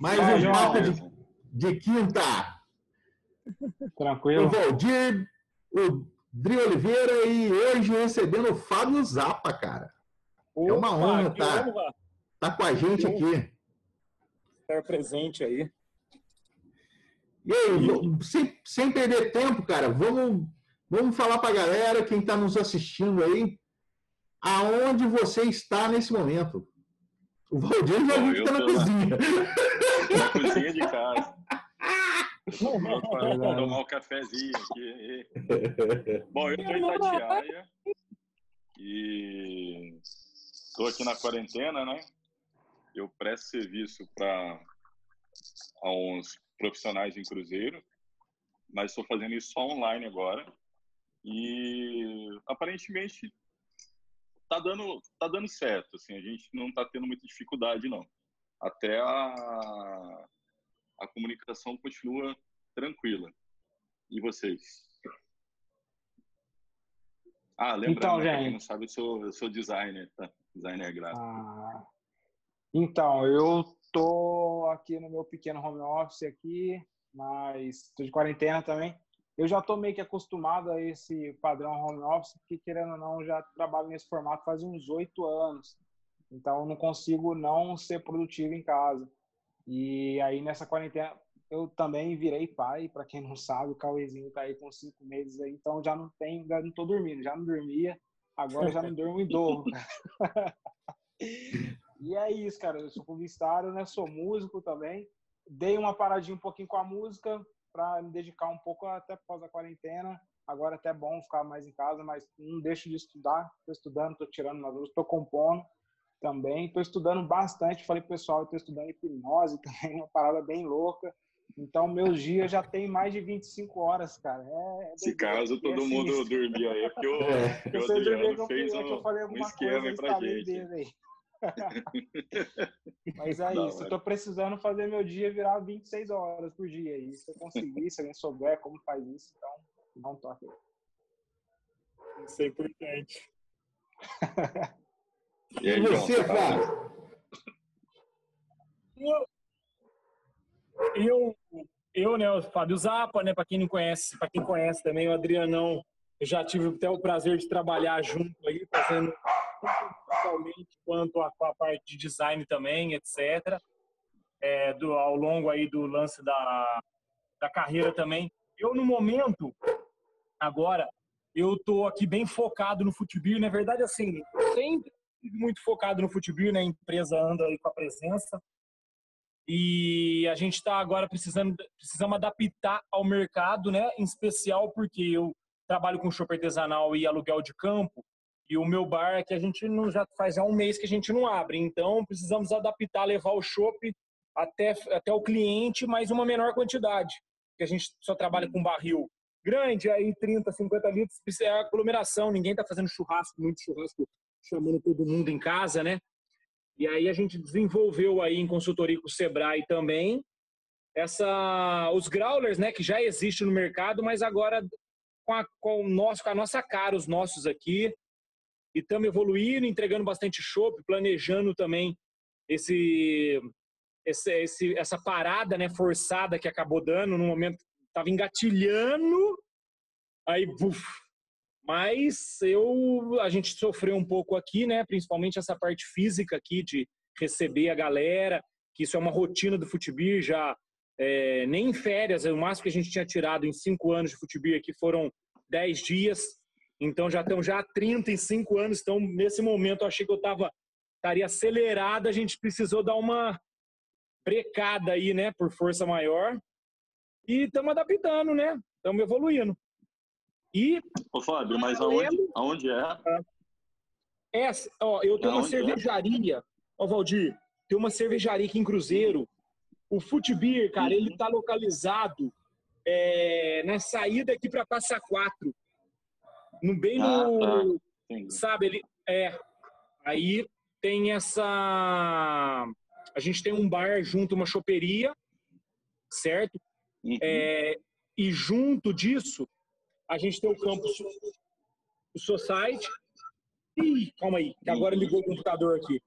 Mais um papo de, de quinta. Tranquilo. O Valdir, o Dri Oliveira e hoje recebendo o Fábio Zappa, cara. Opa, é uma honra estar tá, tá com a gente aqui. Estar presente aí. E aí, sem, sem perder tempo, cara, vamos, vamos falar para a galera, quem está nos assistindo aí, aonde você está nesse momento. O Valdir já viu que está na cozinha. Na cozinha de casa. Para tomar um cafezinho aqui. Bom, eu estou em Itatiaia e estou aqui na quarentena, né? Eu presto serviço para uns profissionais em cruzeiro, mas estou fazendo isso só online agora. E aparentemente tá dando tá dando certo, assim, a gente não está tendo muita dificuldade não. Até a a comunicação continua tranquila. E vocês? Ah, lembrando, então, né, quem não sabe, eu sou, eu sou designer, tá? Designer gráfico. Ah, então, eu tô aqui no meu pequeno home office aqui, mas tô de quarentena também. Eu já tô meio que acostumado a esse padrão home office, porque querendo ou não, já trabalho nesse formato faz uns oito anos. Então, eu não consigo não ser produtivo em casa. E aí, nessa quarentena, eu também virei pai, para quem não sabe, o Cauêzinho tá aí com cinco meses aí, então já não tem, já não tô dormindo, já não dormia, agora já não durmo em dobro. e é isso, cara, eu sou publicitário, né, sou músico também, dei uma paradinha um pouquinho com a música para me dedicar um pouco até após a quarentena, agora é até bom ficar mais em casa, mas não deixo de estudar, tô estudando, tô tirando uma luz, tô compondo, também. Estou estudando bastante, falei pessoal, estou estudando hipnose também, uma parada bem louca. Então, meus dias já tem mais de 25 horas, cara. É, é Se caso todo assim, mundo dormir aí, é porque o, é. o Adriano fez um, um esquema aí pra gente. Mas é Não, isso, eu tô precisando fazer meu dia virar 26 horas por dia. E se eu conseguir, se alguém souber como faz isso, então dá um toque aí. Isso é importante. E, aí, você, Fábio? Eu, eu, né, o Fábio Zappa, né, para quem não conhece, para quem conhece também o Adrianão, eu já tive até o prazer de trabalhar junto aí, fazendo principalmente quanto a, a parte de design também, etc. É, do, ao longo aí do lance da, da carreira também. Eu, no momento, agora, eu tô aqui bem focado no futebol. Na verdade, assim, sempre muito focado no futebol, né? A empresa anda aí com a presença. E a gente está agora precisando precisamos adaptar ao mercado, né? Em especial porque eu trabalho com chopp artesanal e aluguel de campo. E o meu bar é que a gente não já faz há um mês que a gente não abre. Então precisamos adaptar, levar o chopp até até o cliente, mas uma menor quantidade. Porque a gente só trabalha com barril grande, aí 30, 50 litros, é aglomeração, ninguém está fazendo churrasco, muito churrasco chamando todo mundo em casa, né? E aí a gente desenvolveu aí em consultoria com o Sebrae também essa os growlers, né, que já existe no mercado, mas agora com a, com o nosso, com a nossa cara, os nossos aqui. E estamos evoluindo, entregando bastante chopp, planejando também esse, esse, esse, essa parada né, forçada que acabou dando no momento estava engatilhando, aí buf, mas eu, a gente sofreu um pouco aqui, né? Principalmente essa parte física aqui de receber a galera, que isso é uma rotina do futebol já. É, nem em férias, o máximo que a gente tinha tirado em cinco anos de futebol aqui foram dez dias. Então já estão já há 35 anos. Então, nesse momento, eu achei que eu tava, estaria acelerado. A gente precisou dar uma brecada aí, né? Por força maior. E estamos adaptando, né? Estamos evoluindo. E. Ô, Fábio, mas aonde, aonde é? Essa, ó, eu tenho uma é? cervejaria. É? Ó, Valdir, tem uma cervejaria aqui em Cruzeiro. O Footbeer, cara, uhum. ele tá localizado é, na saída aqui para Passa Quatro. No, bem ah, no. Tá. Sabe, ele. É. Aí tem essa. A gente tem um bar junto, uma choperia, certo? Uhum. É, e junto disso, a gente tem o campus, o Society. Ih, calma aí, que agora ligou o computador aqui.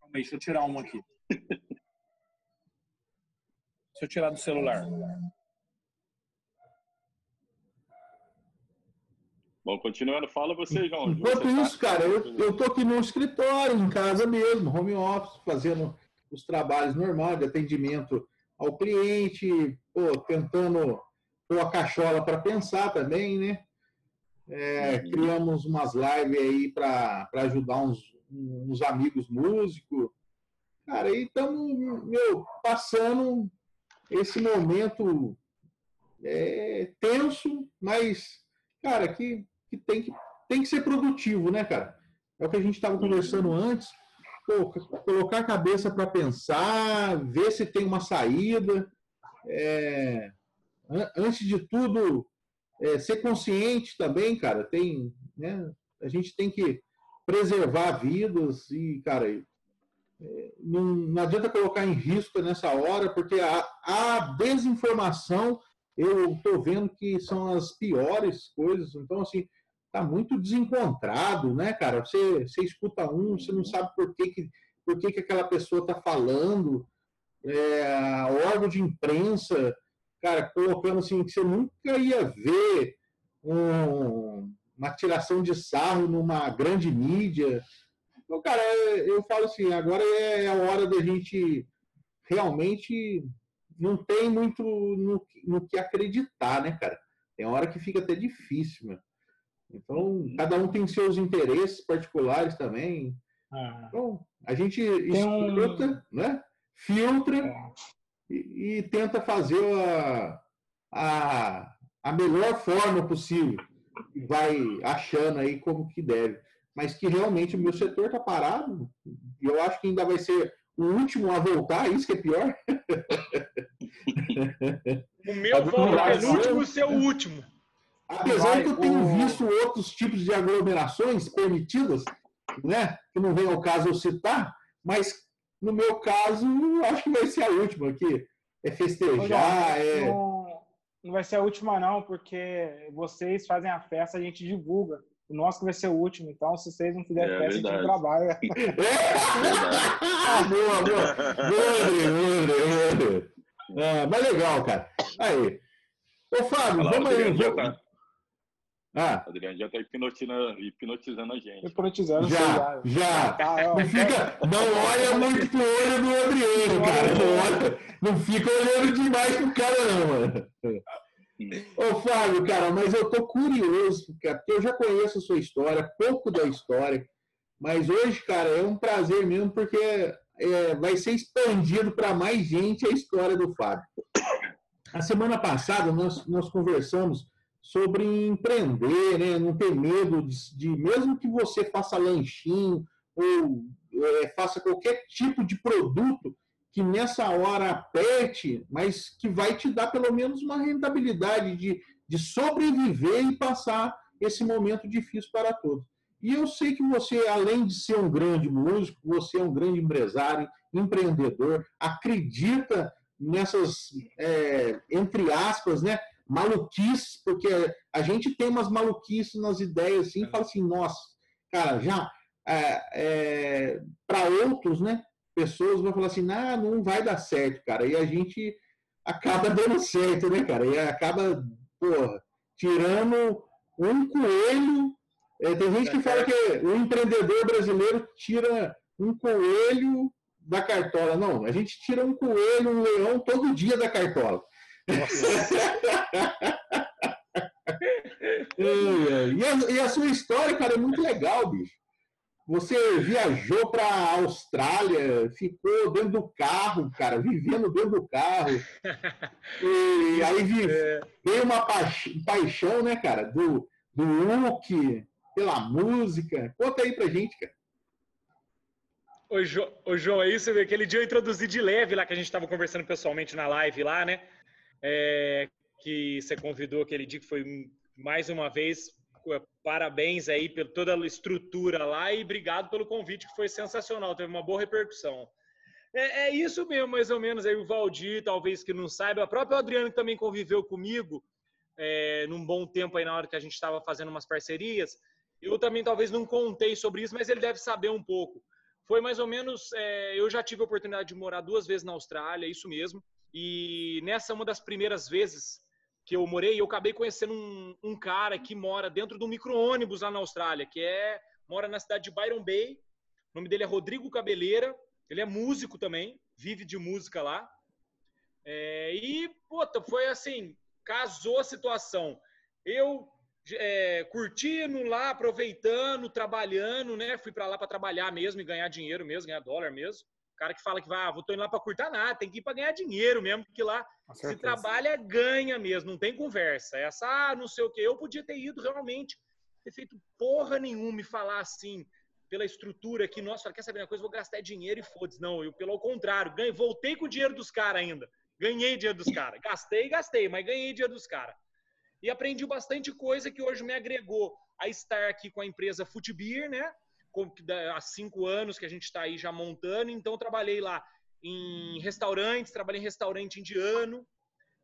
Calma aí, deixa eu tirar um aqui. Se eu tirar do celular. Bom, continuando, fala você, João. Enquanto você isso, tá... cara, eu, eu tô aqui no escritório, em casa mesmo, home office, fazendo os trabalhos normais de atendimento ao cliente, pô, tentando pôr a cachola para pensar também, né? É, uhum. Criamos umas lives aí para ajudar uns, uns amigos músicos. Cara, aí estamos, meu, passando esse momento é, tenso, mas, cara, que que tem que, tem que ser produtivo, né, cara? É o que a gente estava conversando antes. Pô, colocar a cabeça para pensar, ver se tem uma saída. É, antes de tudo, é, ser consciente também, cara. Tem, né, a gente tem que preservar vidas e, cara, não, não adianta colocar em risco nessa hora, porque a, a desinformação eu estou vendo que são as piores coisas. Então, assim, está muito desencontrado, né, cara? Você, você escuta um, você não sabe por que, que, por que, que aquela pessoa está falando. É, órgão de imprensa, cara, colocando assim, que você nunca ia ver um, uma tiração de sarro numa grande mídia. Então, cara, eu falo assim, agora é a hora da gente realmente não tem muito no, no que acreditar, né, cara? Tem hora que fica até difícil, meu. Então, cada um tem seus interesses particulares também. Ah. Então, a gente escuta, um... né? filtra é. e, e, tenta fazer a, a, a melhor forma possível. E vai achando aí como que deve. Mas que realmente o meu setor está parado. E eu acho que ainda vai ser o último a voltar, isso que é pior. o meu foi o último ser o último. Apesar que eu tenho o... visto outros tipos de aglomerações permitidas, né? Que não vem ao caso eu citar, mas no meu caso, acho que vai ser a última aqui. É festejar, é. Não, não vai ser a última, não, porque vocês fazem a festa, a gente divulga. O nosso que vai ser o último, então se vocês não fizerem é, festa, verdade. a gente trabalha. É. ah, boa, boa. Ah, mas legal, cara. Aí. Ô, Fábio, vamos aí. Vamos... Ah. Adriano já está hipnotizando, hipnotizando a gente. Hipnotizando, já, já. já. Tá, não, fica, não olha muito pro olho do Adriano, cara. Não, olha, não fica olhando demais pro cara, não, mano. Ô, Fábio, cara, mas eu tô curioso, porque eu já conheço a sua história, pouco da história, mas hoje, cara, é um prazer mesmo, porque é, vai ser expandido para mais gente a história do Fábio. A semana passada, nós, nós conversamos sobre empreender, né? não ter medo de, de, mesmo que você faça lanchinho ou é, faça qualquer tipo de produto que nessa hora aperte, mas que vai te dar pelo menos uma rentabilidade de, de sobreviver e passar esse momento difícil para todos. E eu sei que você, além de ser um grande músico, você é um grande empresário, empreendedor, acredita nessas, é, entre aspas, né, maluquices, porque a gente tem umas maluquices nas ideias assim, e fala assim, nossa, cara, já é, é, para outros, né, pessoas vão falar assim, não, não vai dar certo, cara, e a gente acaba dando certo, né, cara, e acaba, porra, tirando um coelho. É, tem gente que fala que o empreendedor brasileiro tira um coelho da cartola. Não, a gente tira um coelho, um leão todo dia da cartola. e, a, e, a, sua história, cara, é muito legal, bicho. Você viajou para a Austrália, ficou dentro do carro, cara, vivendo dentro do carro. E aí é. veio uma paixão, né, cara, do, do Hulk, pela música. Conta aí pra gente, cara. Ô, jo, ô João, é isso, aquele dia eu introduzi de leve lá que a gente estava conversando pessoalmente na live lá, né? é, que você convidou aquele dia, que foi mais uma vez. Parabéns aí por toda a estrutura lá e obrigado pelo convite, que foi sensacional, teve uma boa repercussão. É, é isso mesmo, mais ou menos. Aí o Valdir, talvez que não saiba, a própria Adriana que também conviveu comigo é, num bom tempo aí na hora que a gente estava fazendo umas parcerias. Eu também talvez não contei sobre isso, mas ele deve saber um pouco. Foi mais ou menos. É, eu já tive a oportunidade de morar duas vezes na Austrália, isso mesmo. E nessa uma das primeiras vezes que eu morei, eu acabei conhecendo um, um cara que mora dentro do micro-ônibus lá na Austrália, que é mora na cidade de Byron Bay. O nome dele é Rodrigo Cabeleira. Ele é músico também, vive de música lá. É, e, puta, foi assim, casou a situação. Eu é, curtindo lá, aproveitando, trabalhando, né? Fui para lá para trabalhar mesmo e ganhar dinheiro mesmo, ganhar dólar mesmo. O cara que fala que vai, ah, vou tô indo lá para curtar nada, tem que ir para ganhar dinheiro mesmo, porque lá se trabalha, ganha mesmo, não tem conversa. Essa, ah, não sei o que. Eu podia ter ido realmente, ter feito porra nenhuma e falar assim, pela estrutura aqui, nossa, quer saber uma coisa? Vou gastar dinheiro e foda-se. Não, eu, pelo contrário, ganhei, voltei com o dinheiro dos caras ainda. Ganhei dinheiro dos caras. Gastei, gastei, mas ganhei dinheiro dos caras. E aprendi bastante coisa que hoje me agregou a estar aqui com a empresa Footbeer, né? Há cinco anos que a gente está aí já montando. Então, trabalhei lá em restaurantes, trabalhei em restaurante indiano,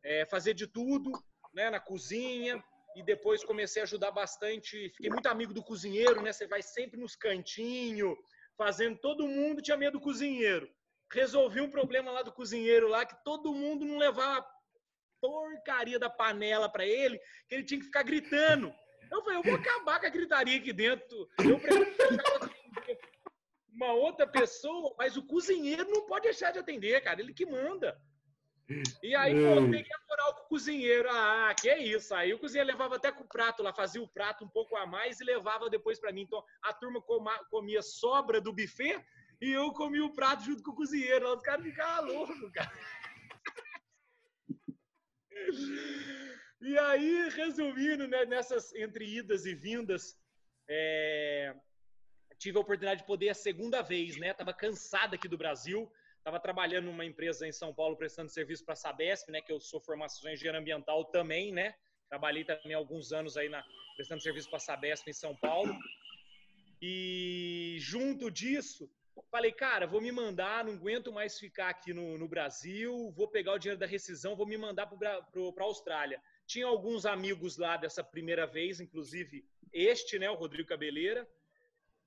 é, fazer de tudo, né? Na cozinha. E depois comecei a ajudar bastante. Fiquei muito amigo do cozinheiro, né? Você vai sempre nos cantinhos, fazendo. Todo mundo tinha medo do cozinheiro. Resolvi um problema lá do cozinheiro lá que todo mundo não levava porcaria da panela para ele, que ele tinha que ficar gritando. Eu falei, eu vou acabar com a gritaria aqui dentro. Eu prefiro uma outra pessoa, mas o cozinheiro não pode deixar de atender, cara. Ele que manda. E aí, pô, eu peguei a moral com o cozinheiro. Ah, que isso. Aí o cozinheiro levava até com o prato lá, fazia o prato um pouco a mais e levava depois para mim. Então, a turma comia sobra do buffet e eu comia o prato junto com o cozinheiro. Os caras ficavam loucos, cara. E aí, resumindo, né, nessas entre idas e vindas, é, tive a oportunidade de poder a segunda vez, né? Tava cansado aqui do Brasil, tava trabalhando numa empresa em São Paulo prestando serviço para a Sabesp, né? Que eu sou formação em engenharia ambiental também, né? Trabalhei também alguns anos aí na prestando serviço para a Sabesp em São Paulo. E junto disso, Falei, cara, vou me mandar, não aguento mais ficar aqui no, no Brasil, vou pegar o dinheiro da rescisão, vou me mandar para a Austrália. Tinha alguns amigos lá dessa primeira vez, inclusive este, né, o Rodrigo Cabeleira.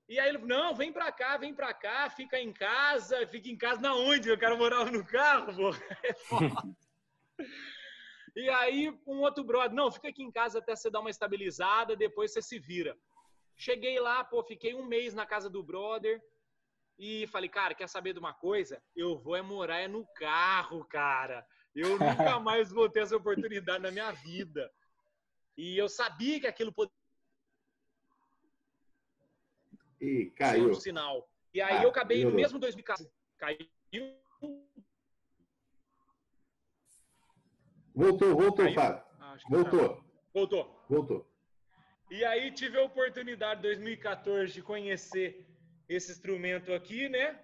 E aí ele falou, não, vem para cá, vem para cá, fica em casa, fica em casa na onde? Eu quero morar no carro, pô. É e aí um outro brother, não, fica aqui em casa até você dar uma estabilizada, depois você se vira. Cheguei lá, pô, fiquei um mês na casa do brother, e falei, cara, quer saber de uma coisa? Eu vou é morar é no carro, cara. Eu nunca mais vou ter essa oportunidade na minha vida. E eu sabia que aquilo poderia e caiu. um sinal. E aí ah, eu acabei no mesmo 2014. Caiu. Voltou, voltou, caiu. Fábio. Voltou. Voltou. Voltou. E aí tive a oportunidade em 2014 de conhecer esse instrumento aqui, né?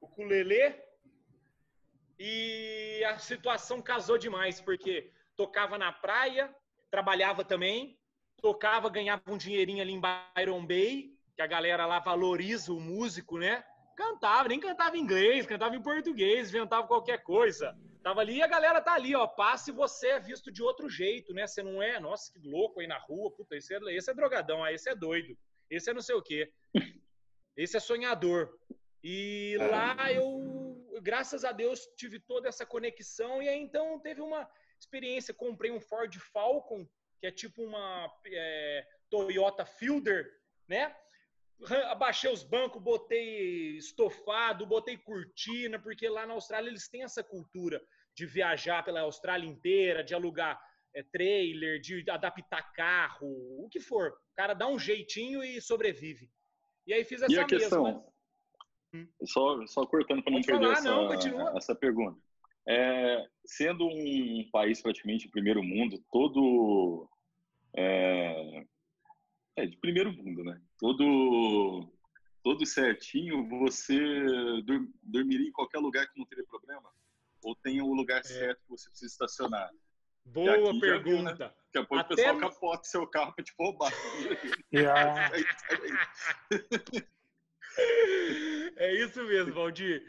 O ukulele. E a situação casou demais, porque tocava na praia, trabalhava também, tocava, ganhava um dinheirinho ali em Byron Bay, que a galera lá valoriza o músico, né? Cantava, nem cantava em inglês, cantava em português, inventava qualquer coisa. Tava ali e a galera tá ali, ó. Passe você é visto de outro jeito, né? Você não é, nossa, que louco aí na rua, puta, esse é, esse é drogadão, aí esse é doido, esse é não sei o quê. Esse é sonhador. E é. lá eu, graças a Deus, tive toda essa conexão. E aí então teve uma experiência. Comprei um Ford Falcon, que é tipo uma é, Toyota Fielder, né? Abaixei os bancos, botei estofado, botei cortina, porque lá na Austrália eles têm essa cultura de viajar pela Austrália inteira, de alugar é, trailer, de adaptar carro, o que for. O cara dá um jeitinho e sobrevive. E aí fiz essa e a questão, mesma. Hum. Só, só cortando para não perder essa, não, essa pergunta. É, sendo um país praticamente de primeiro mundo, todo. É, é, de primeiro mundo, né? Todo, todo certinho, você dormiria em qualquer lugar que não teria problema? Ou tem o um lugar é. certo que você precisa estacionar? Boa pergunta. Viu, né? Daqui a pouco Até... o pessoal capota seu carro para te roubar. Yeah. é isso mesmo, Valdir.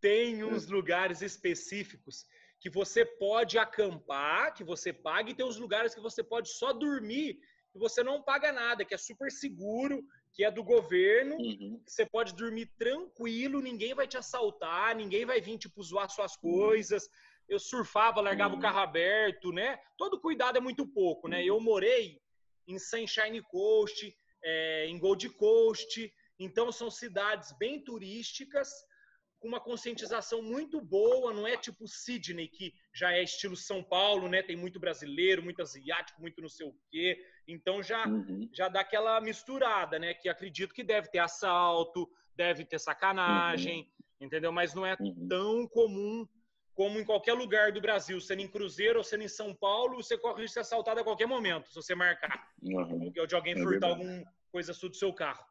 Tem uns lugares específicos que você pode acampar, que você paga, e tem uns lugares que você pode só dormir e você não paga nada, que é super seguro, que é do governo, uhum. você pode dormir tranquilo, ninguém vai te assaltar, ninguém vai vir, tipo, zoar suas coisas. eu surfava, largava uhum. o carro aberto, né? Todo cuidado é muito pouco, né? Eu morei em Sunshine Coast, é, em Gold Coast, então são cidades bem turísticas, com uma conscientização muito boa, não é tipo Sydney, que já é estilo São Paulo, né? Tem muito brasileiro, muito asiático, muito não sei o quê. Então já, uhum. já dá aquela misturada, né? Que acredito que deve ter assalto, deve ter sacanagem, uhum. entendeu? Mas não é uhum. tão comum como em qualquer lugar do Brasil, sendo em Cruzeiro ou sendo em São Paulo, você corre risco de ser assaltado a qualquer momento, se você marcar. Uhum. Ou de alguém é furtar alguma coisa sua do seu carro.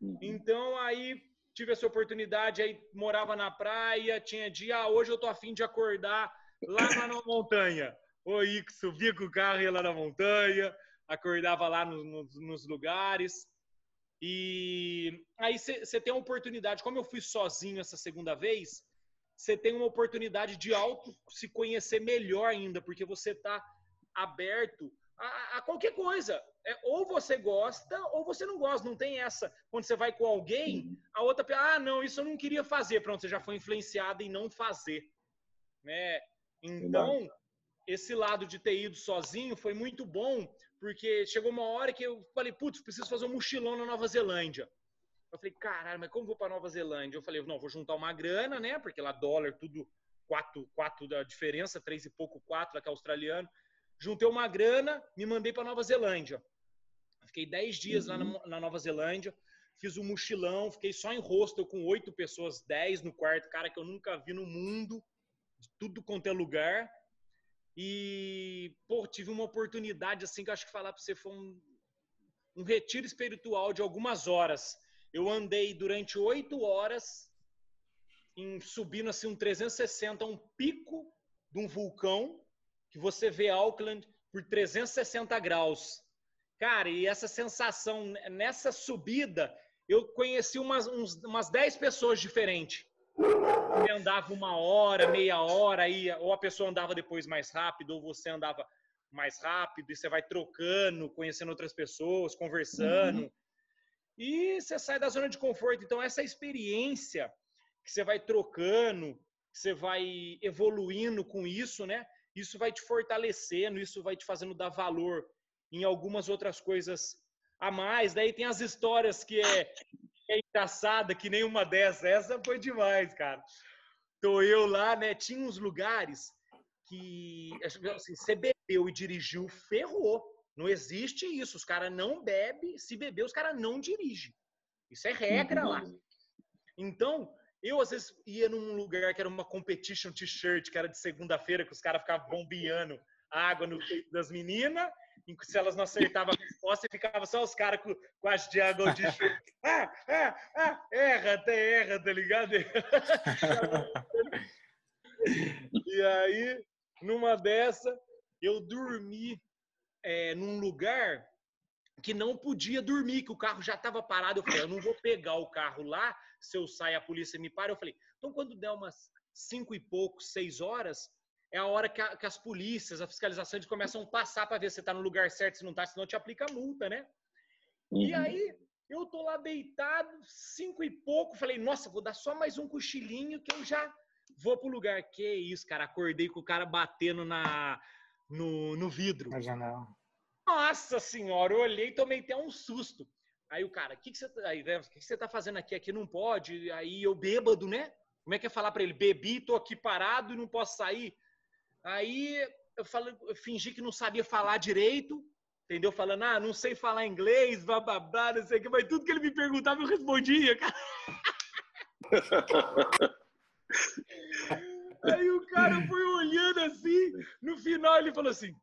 Uhum. Então, aí tive essa oportunidade, aí morava na praia, tinha dia, ah, hoje eu tô afim de acordar lá na montanha. O Ix subia com o carro e ia lá na montanha, acordava lá no, no, nos lugares. E aí você tem a oportunidade, como eu fui sozinho essa segunda vez, você tem uma oportunidade de auto se conhecer melhor ainda, porque você está aberto a, a, qualquer coisa. É, ou você gosta ou você não gosta. Não tem essa. Quando você vai com alguém, a outra ah, não, isso eu não queria fazer. Pronto, você já foi influenciado em não fazer. Né? Então, esse lado de ter ido sozinho foi muito bom, porque chegou uma hora que eu falei, putz, preciso fazer um mochilão na Nova Zelândia. Eu falei, caralho, mas como vou para Nova Zelândia? Eu falei, não, vou juntar uma grana, né? Porque lá dólar, tudo quatro, quatro da diferença, três e pouco, quatro, lá que é australiano. Juntei uma grana, me mandei para Nova Zelândia. Fiquei dez dias uhum. lá na, uhum. na, Nova Zelândia, fiz um mochilão, fiquei só em hostel com oito pessoas, dez no quarto, cara que eu nunca vi no mundo, de tudo quanto é lugar. E, pô, tive uma oportunidade, assim, que eu acho que falar para você foi um, um retiro espiritual de algumas horas eu andei durante oito horas em, subindo assim um 360, um pico de um vulcão que você vê Auckland por 360 graus. Cara, e essa sensação nessa subida, eu conheci umas, uns, umas 10 pessoas diferentes. Você andava uma hora, meia hora, aí, ou a pessoa andava depois mais rápido, ou você andava mais rápido, e você vai trocando, conhecendo outras pessoas, conversando. Uhum e você sai da zona de conforto. Então, essa experiência que você vai trocando, que você vai evoluindo com isso, né? Isso vai te fortalecendo, isso vai te fazendo dar valor em algumas outras coisas a mais. Daí tem as histórias que é, é engraçada, que nenhuma dessas. Essa foi demais, cara. Tô eu lá, né? Tinha uns lugares que assim, você bebeu e dirigiu, ferrou. Não existe isso. Os caras não bebem. Se beber, os caras não dirigem. Isso é regra uhum. lá. Então, eu às vezes ia num lugar que era uma competition t-shirt, que era de segunda-feira, que os caras ficavam bombeando água no peito das meninas. Se elas não acertavam a resposta, ficava só os caras com, com as de água de ah, ah, ah, erra, até erra, tá ligado? e aí, numa dessa, eu dormi é, num lugar que não podia dormir, que o carro já estava parado. Eu falei, eu não vou pegar o carro lá, se eu sair a polícia me para. Eu falei, então quando der umas cinco e pouco, seis horas, é a hora que, a, que as polícias, a fiscalização, eles começam a passar para ver se está no lugar certo, se não está, senão te aplica multa, né? Uhum. E aí, eu tô lá deitado, cinco e pouco, falei, nossa, vou dar só mais um cochilinho que eu já vou pro lugar. Que isso, cara, acordei com o cara batendo na, no, no vidro. Na janela. Nossa senhora, eu olhei e tomei até um susto. Aí o cara, o que, que você tá aí, que, que você tá fazendo aqui? Aqui não pode. Aí eu bêbado, né? Como é que é falar para ele? Bebi, tô aqui parado e não posso sair. Aí eu falei, eu fingi que não sabia falar direito, entendeu? Falando, ah, não sei falar inglês, bababá, não sei o que, mas tudo que ele me perguntava eu respondia, cara. Aí o cara foi olhando assim, no final ele falou assim: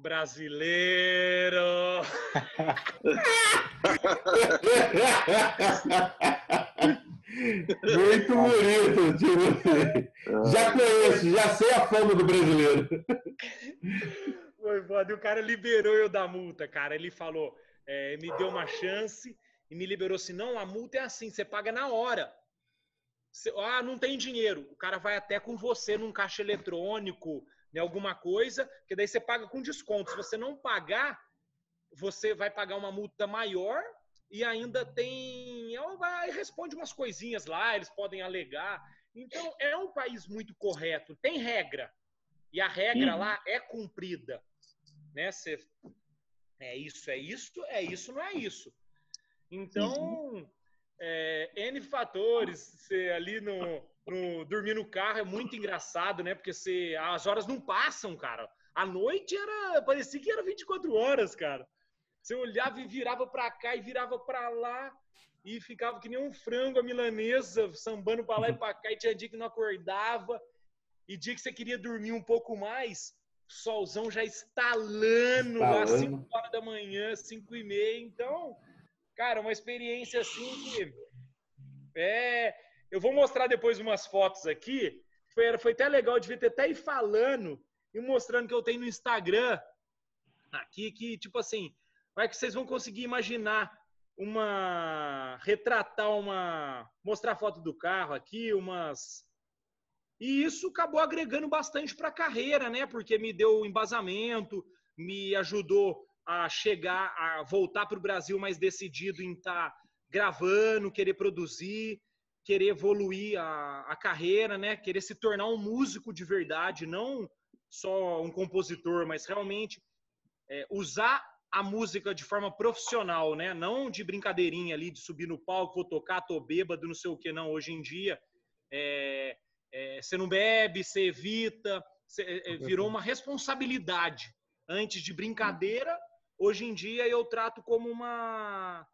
brasileiro. Muito bonito, tipo, já conheço, já sei a fama do brasileiro. Foi foda. E o cara liberou eu da multa, cara. Ele falou, é, me deu uma chance e me liberou. Se não, a multa é assim, você paga na hora. Ah, não tem dinheiro. O cara vai até com você num caixa eletrônico, né, alguma coisa, que daí você paga com desconto. Se você não pagar, você vai pagar uma multa maior e ainda tem. Vai, responde umas coisinhas lá, eles podem alegar. Então, é um país muito correto, tem regra. E a regra uhum. lá é cumprida. Né? Cê, é isso, é isso, é isso, não é isso. Então, uhum. é, N fatores, você ali no, no, dormir no carro é muito engraçado, né? Porque você, as horas não passam, cara. A noite era, parecia que era 24 horas, cara. Você olhava e virava para cá e virava para lá e ficava que nem um frango a milanesa, sambando para lá e para cá, e tinha dia que não acordava, e dia que você queria dormir um pouco mais, solzão já estalando, lá 5 horas da manhã, 5 e meia, então, cara, uma experiência assim que é, eu vou mostrar depois umas fotos aqui, foi, foi até legal, devia ter até ir falando e mostrando que eu tenho no Instagram, aqui, que tipo assim, vai que vocês vão conseguir imaginar uma retratar uma mostrar foto do carro aqui, umas e isso acabou agregando bastante para a carreira, né? Porque me deu embasamento, me ajudou a chegar, a voltar para o Brasil mais decidido em estar tá gravando, querer produzir, querer evoluir a, a carreira, né? Querer se tornar um músico de verdade, não só um compositor, mas realmente é, usar a música de forma profissional, né? Não de brincadeirinha ali, de subir no palco, vou tocar, tô bêbado, não sei o que, não. Hoje em dia, é, é, você não bebe, você evita, você, é, é, virou uma responsabilidade. Antes de brincadeira, hoje em dia eu trato como uma,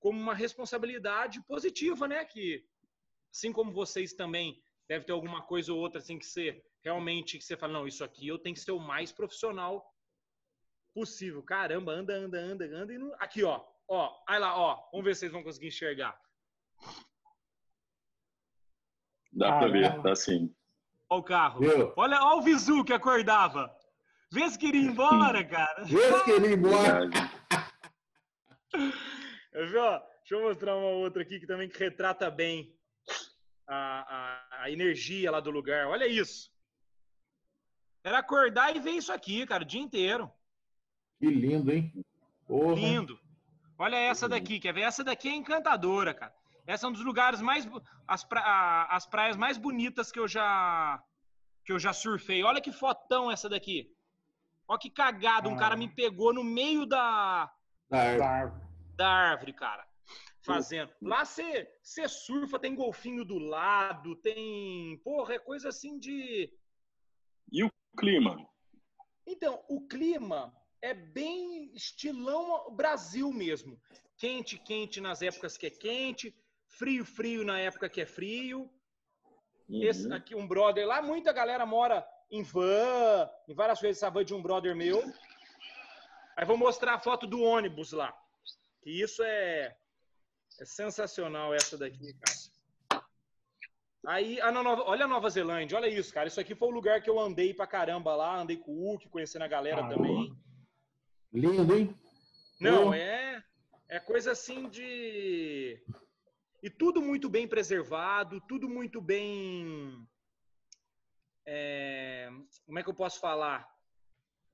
como uma responsabilidade positiva, né? Que, assim como vocês também deve ter alguma coisa ou outra assim que você realmente que você fala, não, isso aqui eu tenho que ser o mais profissional possível. Caramba, anda, anda, anda, anda. E não... Aqui, ó. Ó, aí lá, ó. Vamos ver se vocês vão conseguir enxergar. Dá ah, pra ver, tá sim. Olha o carro. Viu? Olha, olha o visu que acordava. Vê se queria ir embora, cara. Vê se queria ir embora. Viu? Deixa eu mostrar uma outra aqui que também que retrata bem a, a, a energia lá do lugar. Olha isso. Era acordar e ver isso aqui, cara, o dia inteiro. Que lindo, hein? Porra. Lindo. Olha essa daqui, quer ver? Essa daqui é encantadora, cara. Essa é um dos lugares mais as, pra, as praias mais bonitas que eu já que eu já surfei. Olha que fotão essa daqui. Olha que cagado, ah. um cara me pegou no meio da da árvore, da árvore cara. Fazendo. Lá você surfa, tem golfinho do lado, tem. Porra, é coisa assim de. E o clima? Então, o clima é bem estilão Brasil mesmo. Quente, quente nas épocas que é quente, frio, frio na época que é frio. Uhum. Esse aqui, um brother lá, muita galera mora em van, em várias vezes essa van de um brother meu. Aí vou mostrar a foto do ônibus lá. Que isso é, é sensacional essa daqui, cara. Aí, a Nova, olha a Nova Zelândia, olha isso, cara. Isso aqui foi o lugar que eu andei pra caramba lá, andei com o Hulk, conhecendo a galera ah, também. Lindo, hein? Não, é, é coisa assim de. E tudo muito bem preservado, tudo muito bem. É... Como é que eu posso falar?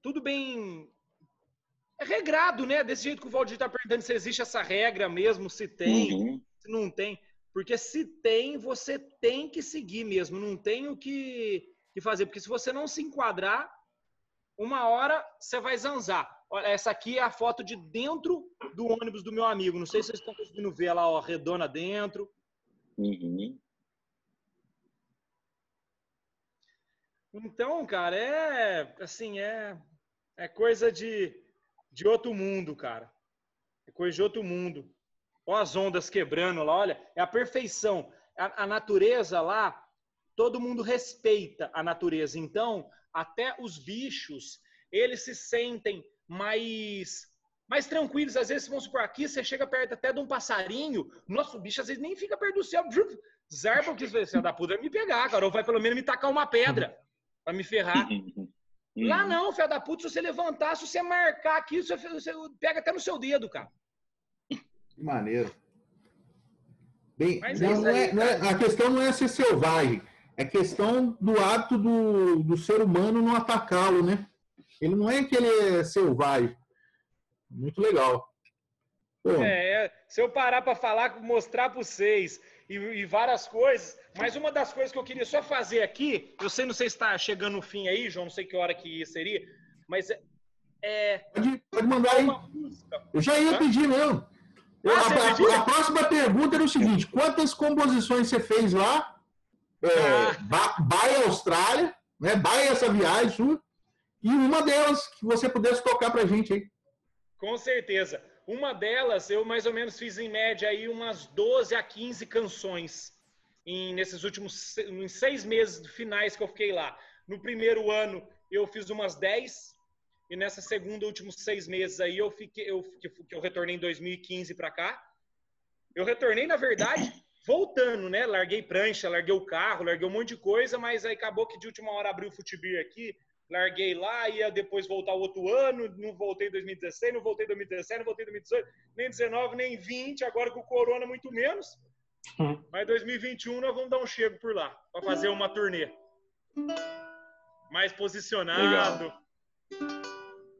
Tudo bem. É regrado, né? Desse jeito que o Valdir está perguntando se existe essa regra mesmo, se tem, uhum. se não tem. Porque se tem, você tem que seguir mesmo, não tem o que, que fazer. Porque se você não se enquadrar, uma hora você vai zanzar. Olha, essa aqui é a foto de dentro do ônibus do meu amigo. Não sei se vocês estão conseguindo ver lá, ó, redona dentro. Uhum. Então, cara, é assim, é, é coisa de, de outro mundo, cara. É coisa de outro mundo. Olha as ondas quebrando lá, olha, é a perfeição. A, a natureza lá, todo mundo respeita a natureza. Então, até os bichos, eles se sentem mais mais tranquilos. Às vezes, vamos supor, aqui você chega perto até de um passarinho, nosso bicho às vezes nem fica perto do céu. Zarpa o que você da puta me pegar, cara. Ou vai pelo menos me tacar uma pedra para me ferrar. Lá não, filho da puta, se você levantar, se você marcar aqui, você, você pega até no seu dedo, cara. Que maneiro. Bem, Mas não, não, é, não é, a questão não é ser selvagem, é questão do hábito do, do ser humano não atacá-lo, né? Ele não é que ele é selvagem. Muito legal. É, se eu parar para falar, mostrar para vocês e, e, várias coisas, mas uma das coisas que eu queria só fazer aqui, eu sei, não sei se está chegando no fim aí, João, não sei que hora que seria, mas é. Pode, pode mandar aí. Eu já ia pedir mesmo. Ah, a, a, a, próxima pergunta era o seguinte: quantas composições você fez lá? É, ah. Bahia Austrália, né? Bahia essa viagem sua, e uma delas que você pudesse tocar pra gente aí. Com certeza. Uma delas, eu mais ou menos fiz em média aí umas 12 a 15 canções em, nesses últimos em seis meses finais que eu fiquei lá. No primeiro ano, eu fiz umas 10, e nessa segunda, últimos seis meses aí, eu fiquei, eu, que eu retornei em 2015 para cá. Eu retornei, na verdade, voltando, né? Larguei prancha, larguei o carro, larguei um monte de coisa, mas aí acabou que de última hora abriu o Futibir aqui, larguei lá, ia depois voltar outro ano, não voltei em 2016, não voltei em 2017, não voltei em 2018, nem 19, nem 20, agora com o Corona muito menos. Hum. Mas 2021 nós vamos dar um chego por lá, para fazer uma turnê. Mais posicionado. Legal.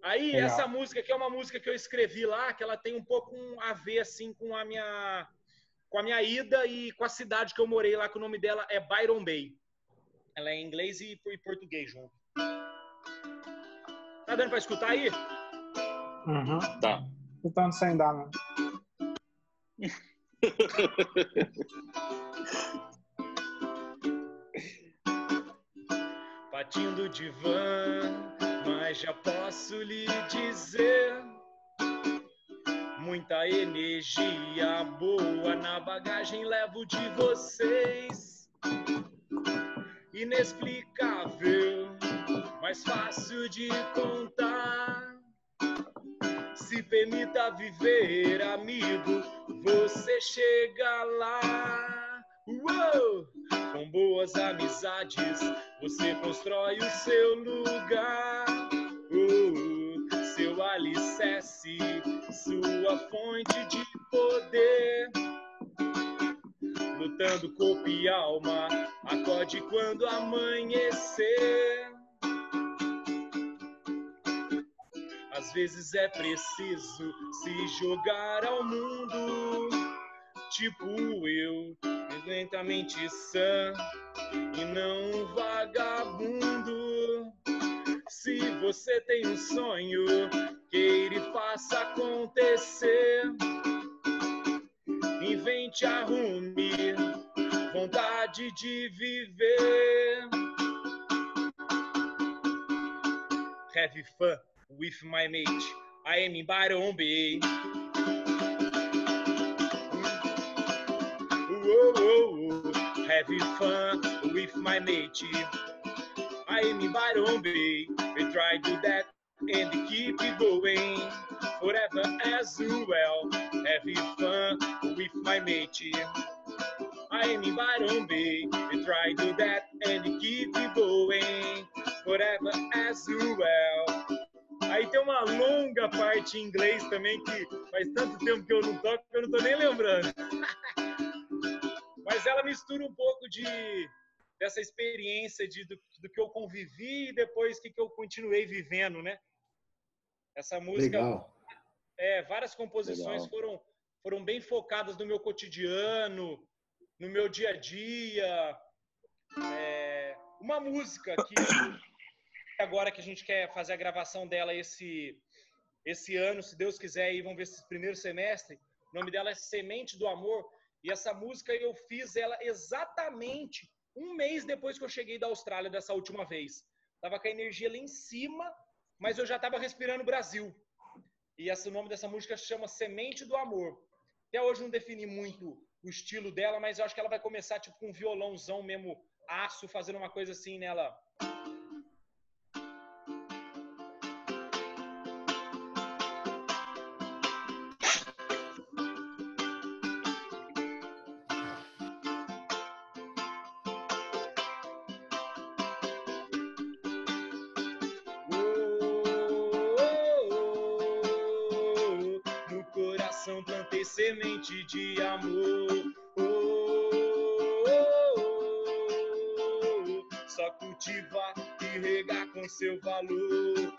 Aí, Legal. essa música que é uma música que eu escrevi lá, que ela tem um pouco a ver, assim, com a minha com a minha ida e com a cidade que eu morei lá, que o nome dela é Byron Bay. Ela é em inglês e, e português junto. Tá dando pra escutar aí? Uhum. Tá. Escutando sem dar, né? Patinho do divã mas já posso lhe dizer. Muita energia boa na bagagem levo de vocês. Inexplicável, mas fácil de contar. Se permita viver, amigo, você chega lá. Uou! Com boas amizades, você constrói o seu lugar. Oh, seu alicerce, sua fonte de poder. Lutando corpo e alma, acorde quando amanhecer. Às vezes é preciso se jogar ao mundo, tipo eu lentamente sã e não um vagabundo. Se você tem um sonho, queira e faça acontecer. Invente, arrume, vontade de viver. Have fun with my mate. I am in Byron having fun with my mate. I am in Byron. We try to that and keep it going forever as well. Having fun with my mate. I am in Byron. We try to that and keep it going forever as well. Aí tem uma longa parte em inglês também que faz tanto tempo que eu não toco que eu não tô nem lembrando. Mas ela mistura um pouco de dessa experiência de, do, do que eu convivi e depois que, que eu continuei vivendo, né? Essa música. Legal. É, várias composições foram, foram bem focadas no meu cotidiano, no meu dia a dia. É, uma música que agora que a gente quer fazer a gravação dela esse, esse ano, se Deus quiser, aí vamos ver esse primeiro semestre. O nome dela é Semente do Amor. E essa música eu fiz ela exatamente um mês depois que eu cheguei da Austrália dessa última vez. Tava com a energia lá em cima, mas eu já tava respirando Brasil. E esse, o nome dessa música se chama Semente do Amor. Até hoje não defini muito o estilo dela, mas eu acho que ela vai começar tipo com um violãozão mesmo aço, fazendo uma coisa assim nela. Semente de amor. Oh, oh, oh, só cultivar e regar com seu valor.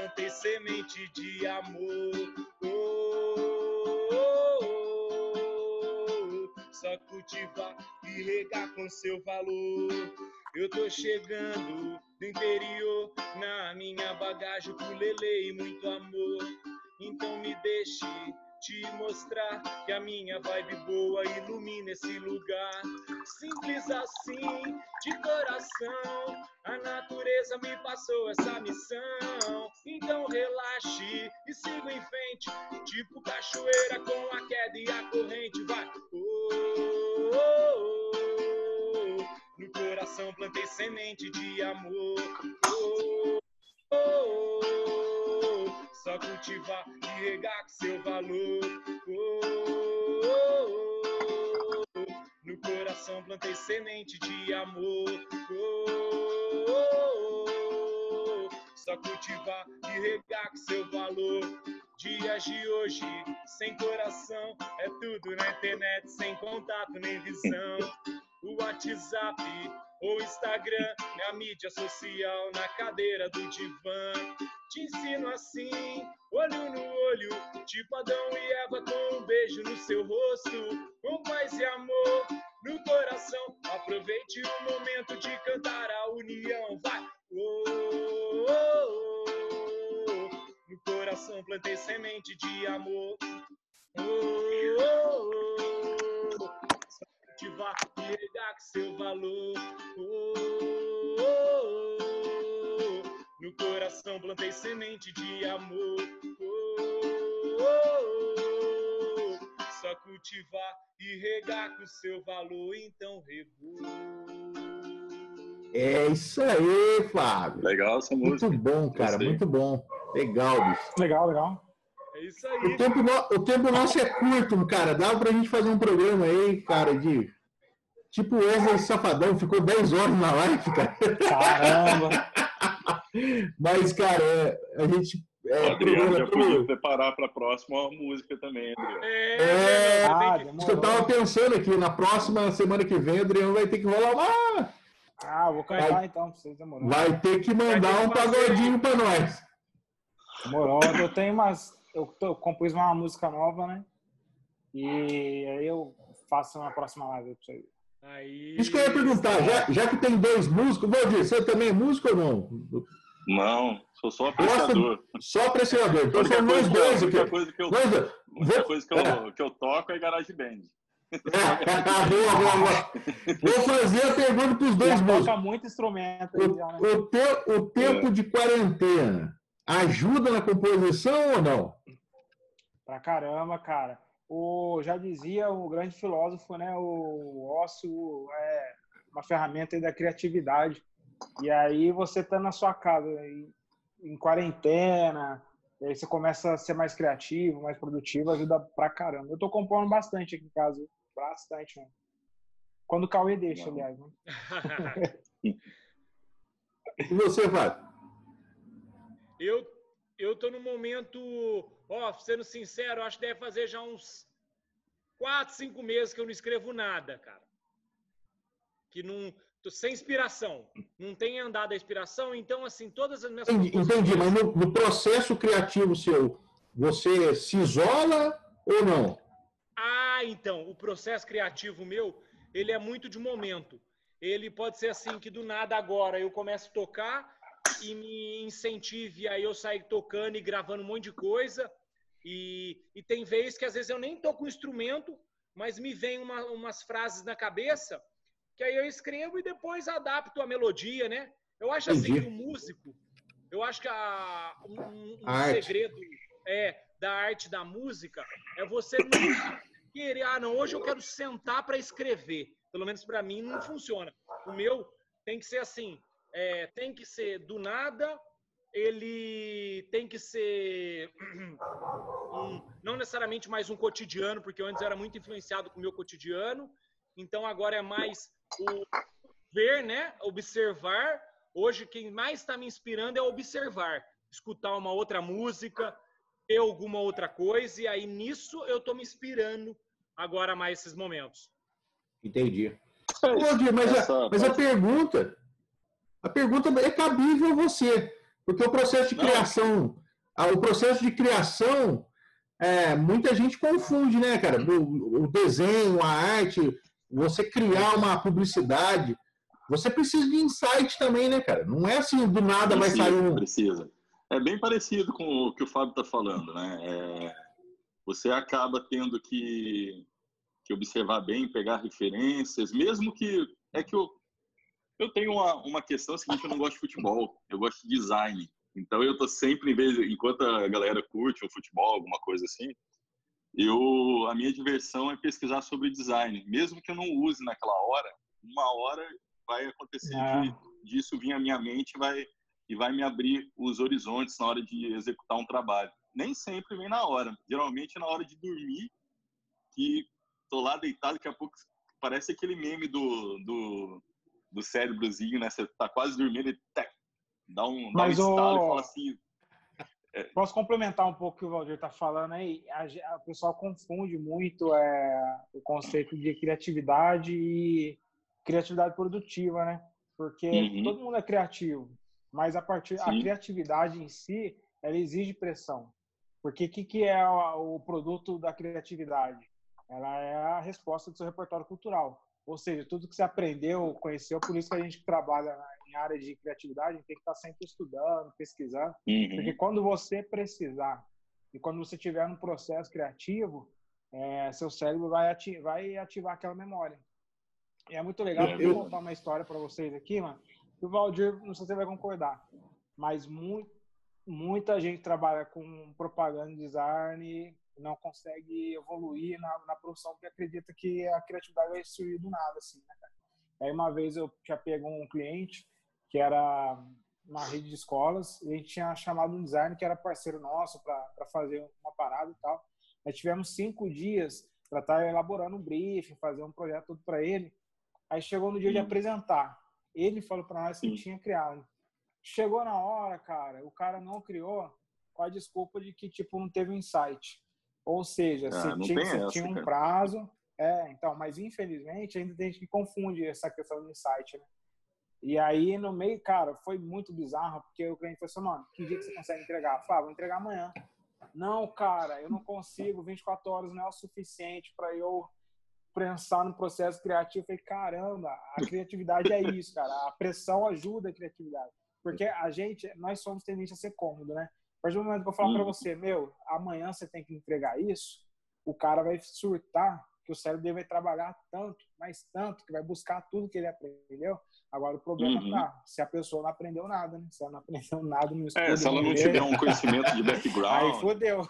no de amor. Oh, oh, oh, Só cultivar e regar com seu valor. Eu tô chegando do interior, minha bagagem, ukulele e muito amor. Então me deixe te mostrar que a minha vibe boa ilumina esse lugar. Simples assim, de coração, a natureza me passou essa missão. Então relaxe e siga em frente, tipo cachoeira hoje, sem coração, é tudo na internet, sem contato nem visão. O WhatsApp ou Instagram é a mídia social na cadeira do divã. Te ensino assim, olho no olho, tipo Adão e Eva com um beijo no seu rosto, com paz e amor no coração. Aproveite o momento de cantar a união, vai! Oh, coração plantei semente de amor. Oh, oh, oh. Cultivar e regar seu valor. Oh, oh, oh. No coração plantei semente de amor. Oh, oh, oh, Só cultivar e regar com seu valor, então regou. É isso aí, Fábio. Legal essa música. Muito bom, cara, muito bom. Legal, bicho. Legal, legal. É isso aí. O tempo, o tempo nosso é curto, cara. Dá pra gente fazer um programa aí, cara, de. Tipo Wesley Safadão, ficou 10 horas na live, cara. Caramba! Mas, cara, é, a gente. É, Adriano já podia preparar para a próxima música também, Adriano. É, é ah, que eu tava pensando aqui, na próxima semana que vem, Adriano vai ter que rolar uma. Ah, vou cantar vai, então, pra vocês demorar. Vai ter que mandar um pagodinho para nós. Demorou. Eu tenho umas. Eu, tô, eu compus uma música nova, né? E aí eu faço na próxima live pra vocês. Aí... Isso que eu ia perguntar, já, já que tem dois músicos, Valdir, você também é músico ou não? Não, sou só apreciador. só apreciador. Então são nós dois aqui. A coisa que eu, a coisa que eu, é. que eu toco é garage band. boa, boa, boa. Vou fazer a pergunta para os dois músicos. Toca muito instrumento. O, já, né? o, te, o tempo é. de quarentena ajuda na composição ou não? Pra caramba, cara o, já dizia o grande filósofo, né, o ócio é uma ferramenta da criatividade. E aí você tá na sua casa, em, em quarentena, aí você começa a ser mais criativo, mais produtivo, ajuda pra caramba. Eu tô compondo bastante aqui em casa, bastante, né? Quando o Cauê deixa, Não. aliás. Né? e você, vai? Eu, eu tô no momento Ó, sendo sincero, acho que deve fazer já uns quatro, cinco meses que eu não escrevo nada, cara. Que não. Tô sem inspiração. Não tem andado a inspiração, então, assim, todas as minhas. Entendi, entendi mas no, no, processo criativo seu, você se isola ou não? Ah, então, o processo criativo meu, ele é muito de momento. Ele pode ser assim, que do nada agora eu começo a tocar e me incentive, aí eu saio tocando e gravando um monte de coisa. E, e tem vezes que às vezes eu nem toco o instrumento, mas me vem uma, umas frases na cabeça que aí eu escrevo e depois adapto a melodia, né? Eu acho assim que o músico, eu acho que a, um, um segredo é da arte da música é você não querer, ah, não, hoje eu quero sentar para escrever. Pelo menos para mim não funciona. O meu tem que ser assim, é, tem que ser do nada ele tem que ser um, não necessariamente mais um cotidiano, porque eu antes era muito influenciado com o meu cotidiano, então agora é mais o ver, né? Observar. Hoje, quem mais está me inspirando é observar, escutar uma outra música, ter alguma outra coisa, e aí nisso eu estou me inspirando agora mais esses momentos. Entendi. Mas, a, mas a pergunta, a pergunta é cabível a você. Porque o processo de criação, o processo de criação, é, muita gente confunde, né, cara? O, o, desenho, a arte, você criar uma publicidade, você precisa de insight também, né, cara? Não é assim, do nada precisa, vai sair um... Precisa. É bem parecido com o que o Fábio está falando, né? É, você acaba tendo que, que observar bem, pegar referências, mesmo que... É que eu, eu tenho uma, uma questão seguinte, eu não gosto de futebol, eu gosto de design. Então eu tô sempre, em vez, enquanto a galera curte o futebol, alguma coisa assim, eu a minha diversão é pesquisar sobre design, mesmo que eu não use naquela hora, uma hora vai acontecer é. de, disso vir à minha mente, vai e vai me abrir os horizontes na hora de executar um trabalho. Nem sempre vem na hora, geralmente é na hora de dormir, que tô lá deitado, daqui a pouco parece aquele meme do, do, do cérebrozinho, né? Você tá quase dormindo e dá um, dá um estalo o... e fala assim. É... Posso complementar um pouco o que o Valdir está falando aí? A, a, o pessoal confunde muito é, o conceito de criatividade e criatividade produtiva, né? Porque uhum. todo mundo é criativo, mas a partir Sim. a criatividade em si, ela exige pressão. Porque o que, que é o produto da criatividade? Ela é a resposta do seu repertório cultural. Ou seja, tudo que você aprendeu, conheceu, por isso que a gente trabalha em área de criatividade, tem que estar sempre estudando, pesquisando, uhum. porque quando você precisar e quando você estiver no processo criativo, é, seu cérebro vai ativar, vai ativar aquela memória. E é muito legal, eu vou contar uma história para vocês aqui, mano. O Valdir, não sei se você vai concordar, mas muito, muita gente trabalha com propaganda design não consegue evoluir na, na profissão porque acredita que a criatividade vai surgir do nada, assim, né, cara? Aí uma vez eu já pego um cliente que era uma rede de escolas e a gente tinha chamado um designer que era parceiro nosso para fazer uma parada e tal. Aí tivemos cinco dias para estar tá elaborando um briefing, fazer um projeto tudo para ele. Aí chegou no dia de apresentar. Ele falou para nós que tinha criado. Chegou na hora, cara, o cara não criou com a desculpa de que tipo não teve insight. Ou seja, ah, você, tinha, você essa, tinha, um cara. prazo. É, então, mas infelizmente ainda tem gente que confunde essa questão do insight, né? E aí, no meio, cara, foi muito bizarro, porque o cliente falou assim, mano, que dia que você consegue entregar? Eu falei, ah, vou entregar amanhã. Não, cara, eu não consigo, 24 horas não é o suficiente para eu pensar no processo criativo. Eu falei, caramba, a criatividade é isso, cara. A pressão ajuda a criatividade. Porque a gente, nós somos tendentes a ser cômodo, né? A partir do momento que eu falar para uhum. você, meu, amanhã você tem que entregar isso, o cara vai surtar, que o cérebro dele vai trabalhar tanto, mais tanto, que vai buscar tudo que ele aprendeu. Agora, o problema uhum. tá, se a pessoa não aprendeu nada, né? Se ela não aprendeu nada no estudo... É, se ela não tiver um conhecimento de background... Aí fodeu.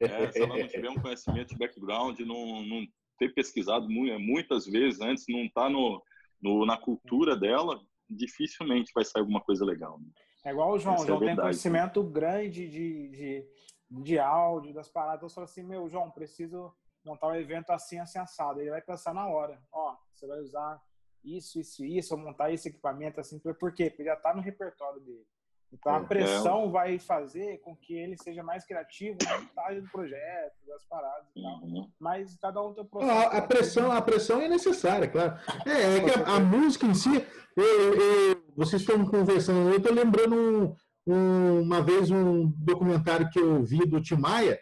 É, se ela não tiver um conhecimento de background, não, não ter pesquisado muitas vezes antes, não tá no, no, na cultura dela, dificilmente vai sair alguma coisa legal. Né? É igual o João. o João é tem conhecimento grande de, de, de áudio, das paradas. Eu falo assim, meu, João, preciso montar um evento assim, assim, assado. Ele vai pensar na hora. Ó, você vai usar isso, isso, isso, montar esse equipamento assim. Por quê? Porque já está no repertório dele. Então a é, pressão é. vai fazer com que ele seja mais criativo na montagem do projeto, das paradas e tal. Uhum. Mas cada um tem o processo. A, a pressão, a pressão é necessária, claro. É, é que a, a música em si, eu, eu, vocês estão conversando, eu estou lembrando um, um, uma vez um documentário que eu vi do Tim Maia,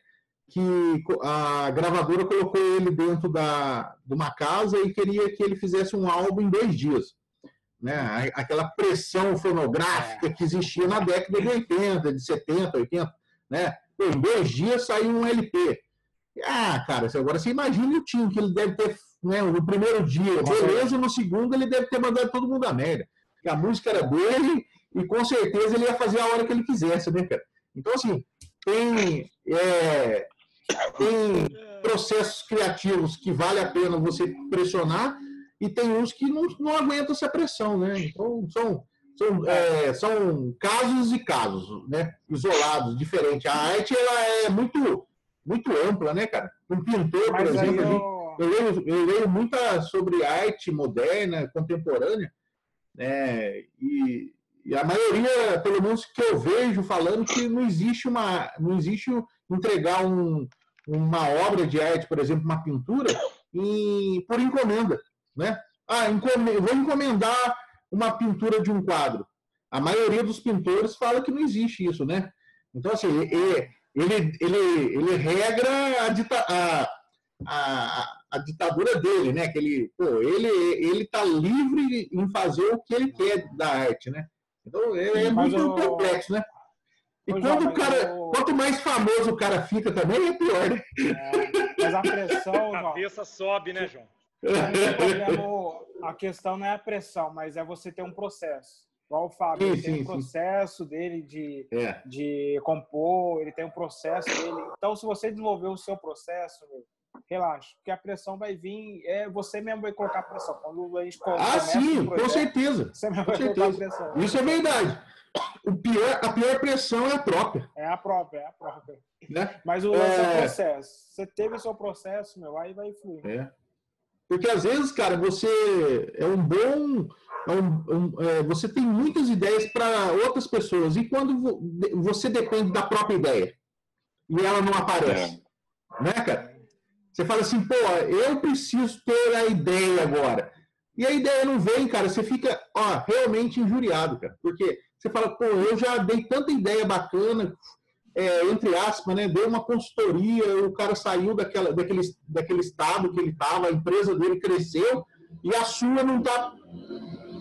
que a gravadora colocou ele dentro da, de uma casa e queria que ele fizesse um álbum em dois dias né? aquela pressão fonográfica que existia na década de 80, de 70, 80, né? Pô, em dois dias saiu um LP. Ah, cara, agora você imagina o Tim, que ele deve ter, né, no primeiro dia, beleza, no segundo ele deve ter mandado todo mundo a merda. A música era dele e com certeza ele ia fazer a hora que ele quisesse, né, cara? Então, assim, tem, é, tem processos criativos que vale a pena você pressionar e tem uns que não, não aguentam essa pressão, né? Então, são, são, é, são casos e casos, né? Isolados, diferentes. A arte, ela é muito, muito ampla, né, cara? Um pintor, por Mas exemplo, eu... eu... leio, eu leio muita sobre arte moderna, contemporânea, né? E, e a maioria, pelo menos que eu vejo falando, que não existe uma, não existe entregar um, uma obra de arte, por exemplo, uma pintura, em, por encomenda né? Ah, vou encomendar uma pintura de um quadro. A maioria dos pintores fala que não existe isso, né? Então, assim, ele, ele, ele, regra a, a, a, a, ditadura dele, né? Que ele, pô, ele, ele tá livre em fazer o que ele quer da arte, né? Então, é, é muito eu... complexo, né? E Ô, quando o cara, eu... quanto mais famoso o cara fica também, é pior, né? É, mas a pressão. a cabeça sobe, né, João? a questão não é a pressão, mas é você ter um processo. Igual o Fábio, sim, ele tem sim, um processo sim. dele de, é. de compor, ele tem um processo dele. Então, se você desenvolver o seu processo, meu, relaxa, porque a pressão vai vir, é você mesmo vai colocar pressão. Quando a gente Ah, sim, projeto, com certeza. Você mesmo vai certeza. colocar pressão. Isso é verdade. O pior, a pior pressão é a própria. É a própria, é a própria. Né? Mas o é... processo. Você teve o seu processo, meu, aí vai fluir. É. Porque às vezes, cara, você é um bom. É um, um, é, você tem muitas ideias para outras pessoas. E quando você depende da própria ideia e ela não aparece, é. né, cara? Você fala assim, pô, eu preciso ter a ideia agora. E a ideia não vem, cara. Você fica, ó, realmente injuriado, cara. Porque você fala, pô, eu já dei tanta ideia bacana, é, entre aspas, né, deu uma consultoria, o cara saiu daquela, daquele, daquele estado que ele estava, a empresa dele cresceu e a sua não está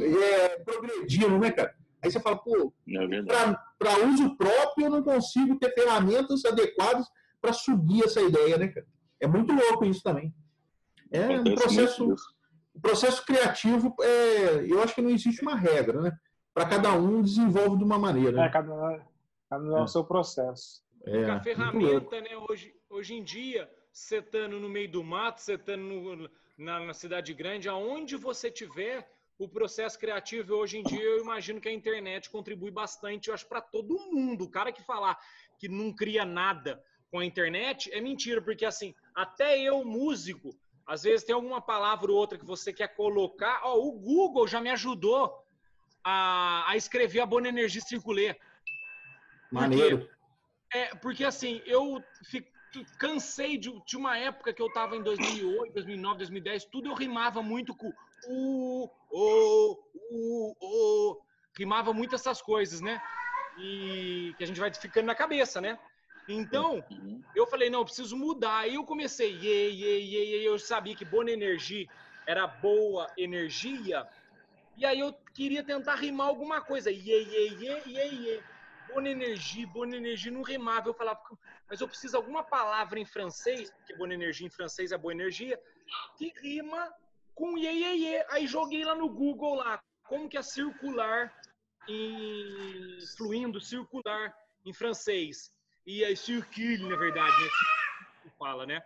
é, progredindo, né, cara? Aí você fala, pô, é para uso próprio eu não consigo ter ferramentas adequadas para subir essa ideia, né, cara? É muito louco isso também. É um processo, o processo criativo, é, eu acho que não existe uma regra, né? Para cada um desenvolve de uma maneira. Né? É, cada, é o seu processo. É, a ferramenta, né, hoje, hoje em dia, você estando no meio do mato, você estando na, na cidade grande, aonde você tiver, o processo criativo hoje em dia, eu imagino que a internet contribui bastante, eu acho, para todo mundo. O cara que falar que não cria nada com a internet é mentira, porque assim, até eu, músico, às vezes tem alguma palavra ou outra que você quer colocar, ó, o Google já me ajudou a, a escrever a Boa Energia Circulê. Maneiro. Porque, é, porque assim, eu fico, cansei de, de uma época que eu estava em 2008, 2009, 2010, tudo eu rimava muito com o, o, o, o, rimava muito essas coisas, né? E que a gente vai ficando na cabeça, né? Então, eu falei, não, eu preciso mudar. Aí eu comecei, iê, iê, iê, eu sabia que boa energia era boa energia. E aí eu queria tentar rimar alguma coisa, iê, iê, iê, iê, iê. Boa energia, boa energia não rimava. Eu falava, mas eu preciso de alguma palavra em francês, porque boa energia em francês é boa energia, que rima com iê, iê. Aí joguei lá no Google lá, como que é circular em fluindo, circular em francês. E aí circule, na verdade, né? fala, né?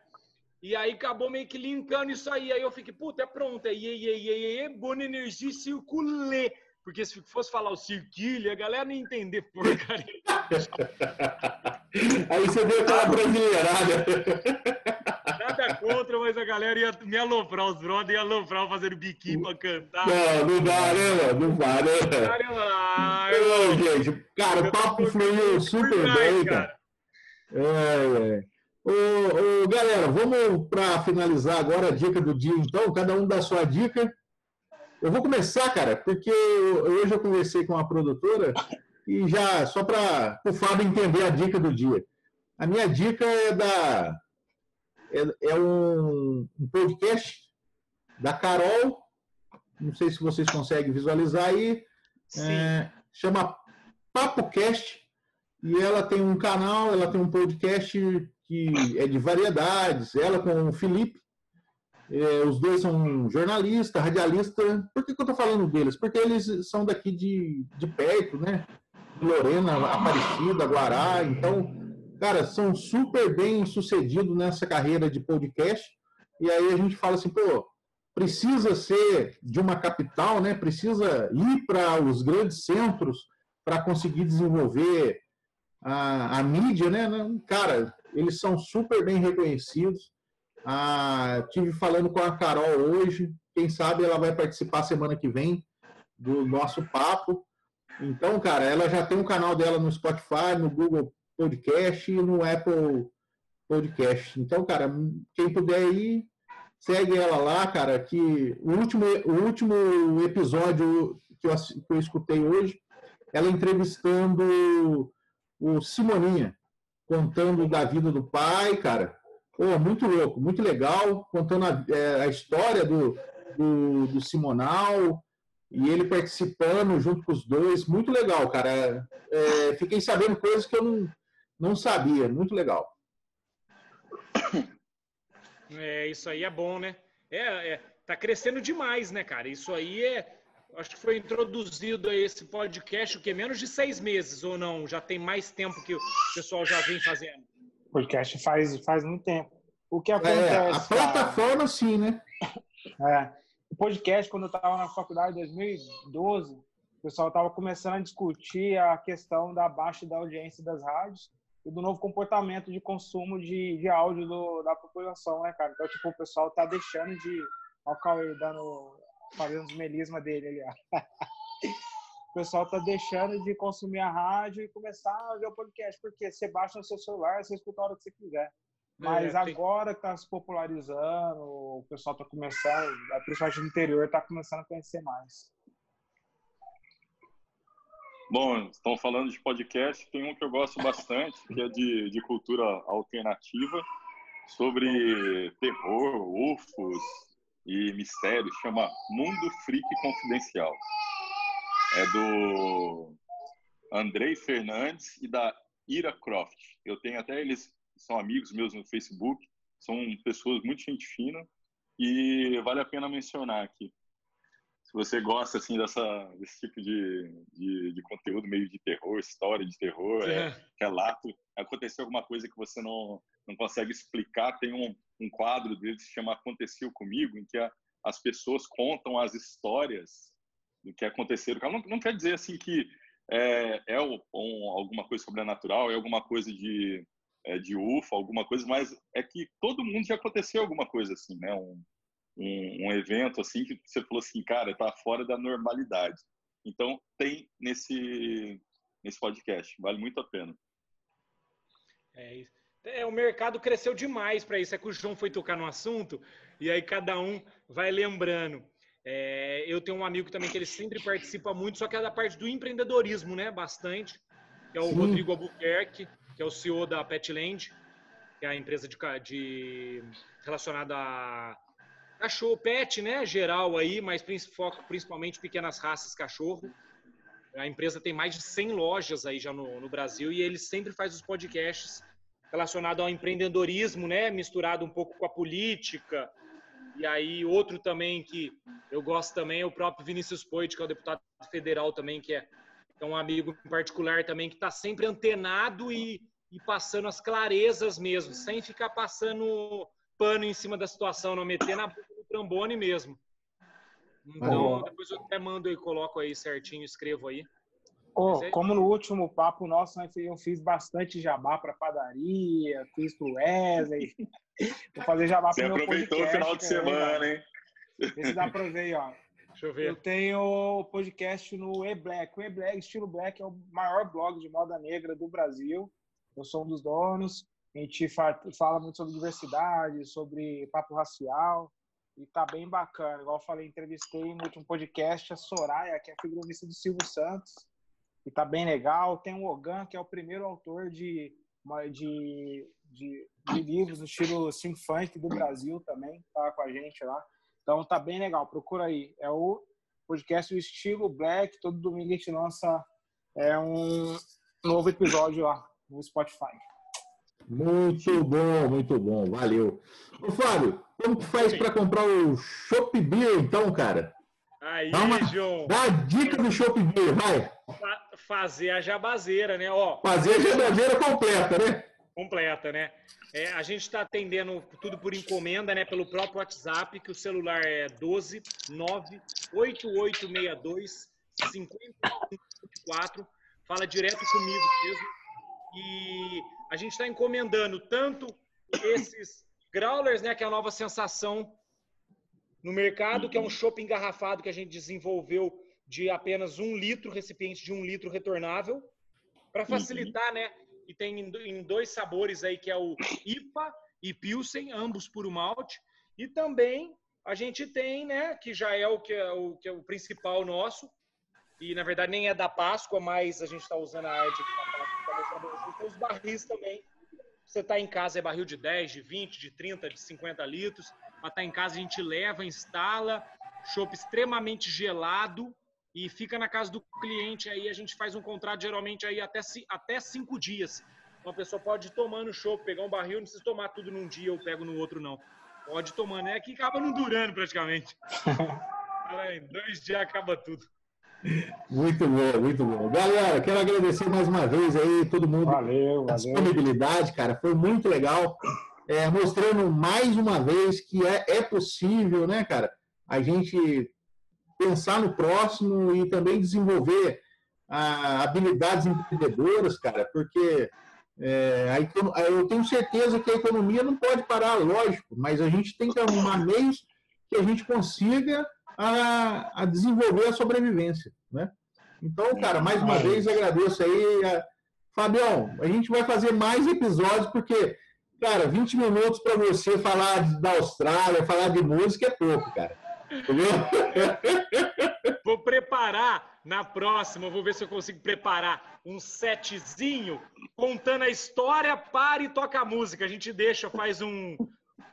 E aí acabou meio que linkando isso aí. Aí eu fiquei, puta, é pronto. É iê, iê, iê, iê, boa energia circulê. Porque se fosse falar o cirquilho, a galera não ia entender porcaria. Aí você deu aquela brasileirada. Nada contra, mas a galera ia me aloprar, os brothers iam aloprar fazendo biquinho pra cantar. Não, não dá, né, mano? Não dá, né? Cara, não, gente, cara, o papo fluiu super bem, cara. É, é. Ô, ô, galera, vamos para finalizar agora a dica do dia, então. Cada um dá sua dica. Eu vou começar, cara, porque hoje eu conversei com uma produtora e já, só para o Fábio entender a dica do dia. A minha dica é da. É, é um, um, podcast da Carol, não sei se vocês conseguem visualizar aí, é, chama PapoCast, e ela tem um canal, ela tem um podcast que é de variedades, ela com o Felipe, é, os dois são jornalista, radialista. Por que, que eu estou falando deles? Porque eles são daqui de, de perto, né? Lorena, Aparecida, Guará. Então, cara, são super bem sucedidos nessa carreira de podcast. E aí a gente fala assim, pô, precisa ser de uma capital, né? Precisa ir para os grandes centros para conseguir desenvolver a, a mídia, né? Cara, eles são super bem reconhecidos. Ah, tive falando com a Carol hoje. Quem sabe ela vai participar semana que vem do nosso papo. Então, cara, ela já tem um canal dela no Spotify, no Google Podcast e no Apple Podcast. Então, cara, quem puder ir, segue ela lá, cara. Que o último, o último episódio que eu, que eu escutei hoje, ela entrevistando o Simoninha, contando da vida do pai, cara. Pô, muito louco, muito legal, contando a, é, a história do, do, do, Simonal e ele participando junto com os dois. Muito legal, cara. É, fiquei sabendo coisas que eu não, não sabia. Muito legal. É, isso aí é bom, né? É, é, tá crescendo demais, né, cara? Isso aí é. Acho que foi introduzido esse podcast o que menos de seis meses ou não? Já tem mais tempo que o pessoal já vem fazendo. O podcast faz faz muito tempo. O que acontece? É, a plataforma sim, né? É, o podcast quando eu estava na faculdade em 2012, o pessoal estava começando a discutir a questão da baixa da audiência das rádios e do novo comportamento de consumo de, de áudio do, da população, né, cara? Então, tipo, o pessoal tá deixando de. Olha o Cauê dando. Fazendo os melismas dele ali, ó. o pessoal tá deixando de consumir a rádio e começar a ver o podcast, porque você baixa no seu celular, você escuta a hora que você quiser. Mas é, agora que tá se popularizando, o pessoal tá começando, principalmente no interior, tá começando a conhecer mais. Bom, estão falando de podcast, tem um que eu gosto bastante, que é de, de cultura alternativa, sobre terror, ufos e mistérios, chama Mundo Freak Confidencial. É do Andrei Fernandes e da Ira Croft. Eu tenho até eles, são amigos meus no Facebook, são pessoas muito gente fina e vale a pena mencionar aqui se você gosta assim dessa desse tipo de, de, de conteúdo meio de terror, história de terror, é. É, relato, aconteceu alguma coisa que você não não consegue explicar, tem um, um quadro dele que se chama Aconteceu Comigo, em que a, as pessoas contam as histórias do que aconteceram. Não, não quer dizer assim que é, é um, alguma coisa sobrenatural, é alguma coisa de, é, de UFO, alguma coisa, mas é que todo mundo já aconteceu alguma coisa assim, né? Um, um, um, evento assim que você falou assim, cara, tá fora da normalidade. Então tem nesse nesse podcast, vale muito a pena. É isso. É, o mercado cresceu demais para isso. É que o João foi tocar no assunto e aí cada um vai lembrando. É, eu tenho um amigo também que ele sempre participa muito, só que é da parte do empreendedorismo, né? Bastante. Que é o Sim. Rodrigo Albuquerque, que é o CEO da Petland, que é a empresa de, de relacionada a Cachorro pet, né? Geral aí, mas foco principalmente pequenas raças cachorro. A empresa tem mais de 100 lojas aí já no, no Brasil e ele sempre faz os podcasts relacionados ao empreendedorismo, né? Misturado um pouco com a política. E aí outro também que eu gosto também é o próprio Vinícius Poit, que é o deputado federal também, que é, é um amigo em particular também que está sempre antenado e, e passando as clarezas mesmo, sem ficar passando pano em cima da situação, não meter na boca do trombone mesmo. Então, depois eu até mando e coloco aí certinho, escrevo aí. Oh, como no último papo nosso, eu fiz bastante jabá para padaria, fiz pro Wesley. Vou fazer jabá para meu podcast. Você aproveitou o final de semana, hein? Vê se dá para ver, ó. Deixa eu ver. Eu tenho podcast no E-Black. O E-Black, estilo Black, é o maior blog de moda negra do Brasil. Eu sou um dos donos. A gente fala muito sobre diversidade, sobre papo racial, e tá bem bacana. Igual eu falei, entrevistei no último podcast a Soraya, que é a figurinista do Silvio Santos, e tá bem legal. Tem o Ogan, que é o primeiro autor de, de, de, de livros no estilo funk do Brasil também, tá com a gente lá. Então tá bem legal, procura aí. É o podcast do estilo Black, todo domingo a gente lança é, um novo episódio lá no Spotify. Muito bom, muito bom, valeu. Ô, Fábio, como que faz para comprar o Shop Beer, então, cara? Aí, João. Dá a dica do Shop Beer, vai. Fazer a jabazeira, né? Ó, Fazer a jabazeira completa, né? Completa, né? É, a gente está atendendo tudo por encomenda, né? Pelo próprio WhatsApp, que o celular é 12 98862 5024. Fala direto comigo mesmo. E a gente está encomendando tanto esses growlers, né, que é a nova sensação no mercado, que é um chopp engarrafado que a gente desenvolveu de apenas um litro, recipiente de um litro retornável, para uhum. facilitar, uhum. né? E tem em dois sabores aí, que é o IPA e Pilsen, ambos puro malte. E também a gente tem, né, que já é o que é o, que é o principal nosso, e na verdade nem é da Páscoa, mas a gente está usando a arte aqui da Páscoa para mostrar Tem os barris também. Você está em casa, é barril de 10, de 20, de 30, de 50 litros. Para estar tá em casa, a gente leva, instala, chopp extremamente gelado e fica na casa do cliente. Aí a gente faz um contrato geralmente aí até, até cinco dias. Uma pessoa pode ir tomando chopp, pegar um barril, não precisa tomar tudo num dia, eu pego no outro, não. Pode tomar, né? Que acaba não durando praticamente. em dois dias acaba tudo. Muito bom, muito bom. Galera, quero agradecer mais uma vez aí todo mundo valeu, a disponibilidade, cara. Foi muito legal. É, mostrando mais uma vez que é, é possível, né, cara? A gente pensar no próximo e também desenvolver ah, habilidades empreendedoras, cara, porque é, a, eu tenho certeza que a economia não pode parar, lógico, mas a gente tem que arrumar meios que a gente consiga a, a desenvolver a sobrevivência, né? Então, cara, mais uma vez agradeço aí. A... Fabião, a gente vai fazer mais episódios, porque, cara, 20 minutos para você falar da Austrália, falar de música é pouco, cara. Entendeu? Vou preparar na próxima, vou ver se eu consigo preparar um setzinho contando a história, para e toca a música. A gente deixa, faz um,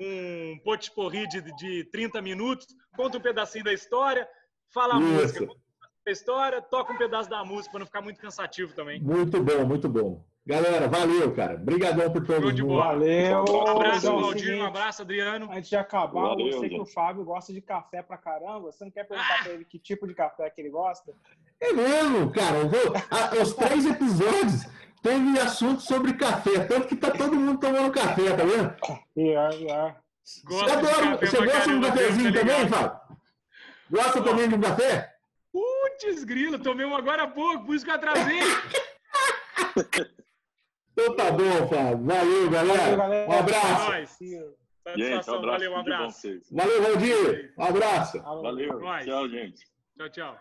um potpourri de, de 30 minutos, conta um pedacinho da história, fala a Isso. música, a história, toca um pedaço da música para não ficar muito cansativo também. Muito bom, muito bom. Galera, valeu, cara. Obrigadão por todo mundo. Valeu. Um abraço, Valdir. Um abraço, Adriano. Antes de acabar, valeu, eu sei que o Fábio gosta de café pra caramba. Você não quer perguntar ah. pra ele que tipo de café que ele gosta? É mesmo, cara. Eu vou... Os três episódios teve assunto sobre café, tanto que tá todo mundo tomando café, tá vendo? Yeah, yeah. Você, adora, você gosta de um cafezinho tá também, Fábio? Gosta Pô. também de um café? Putz, grilo, tomei um agora há pouco, por isso que eu atrasei. então tá bom, Fábio. Valeu, galera. Valeu, galera. Um abraço. Gente, um abraço. Valeu, um abraço. Valeu, Valdir. Um abraço. Valeu. Tchau, gente. Tchau, tchau.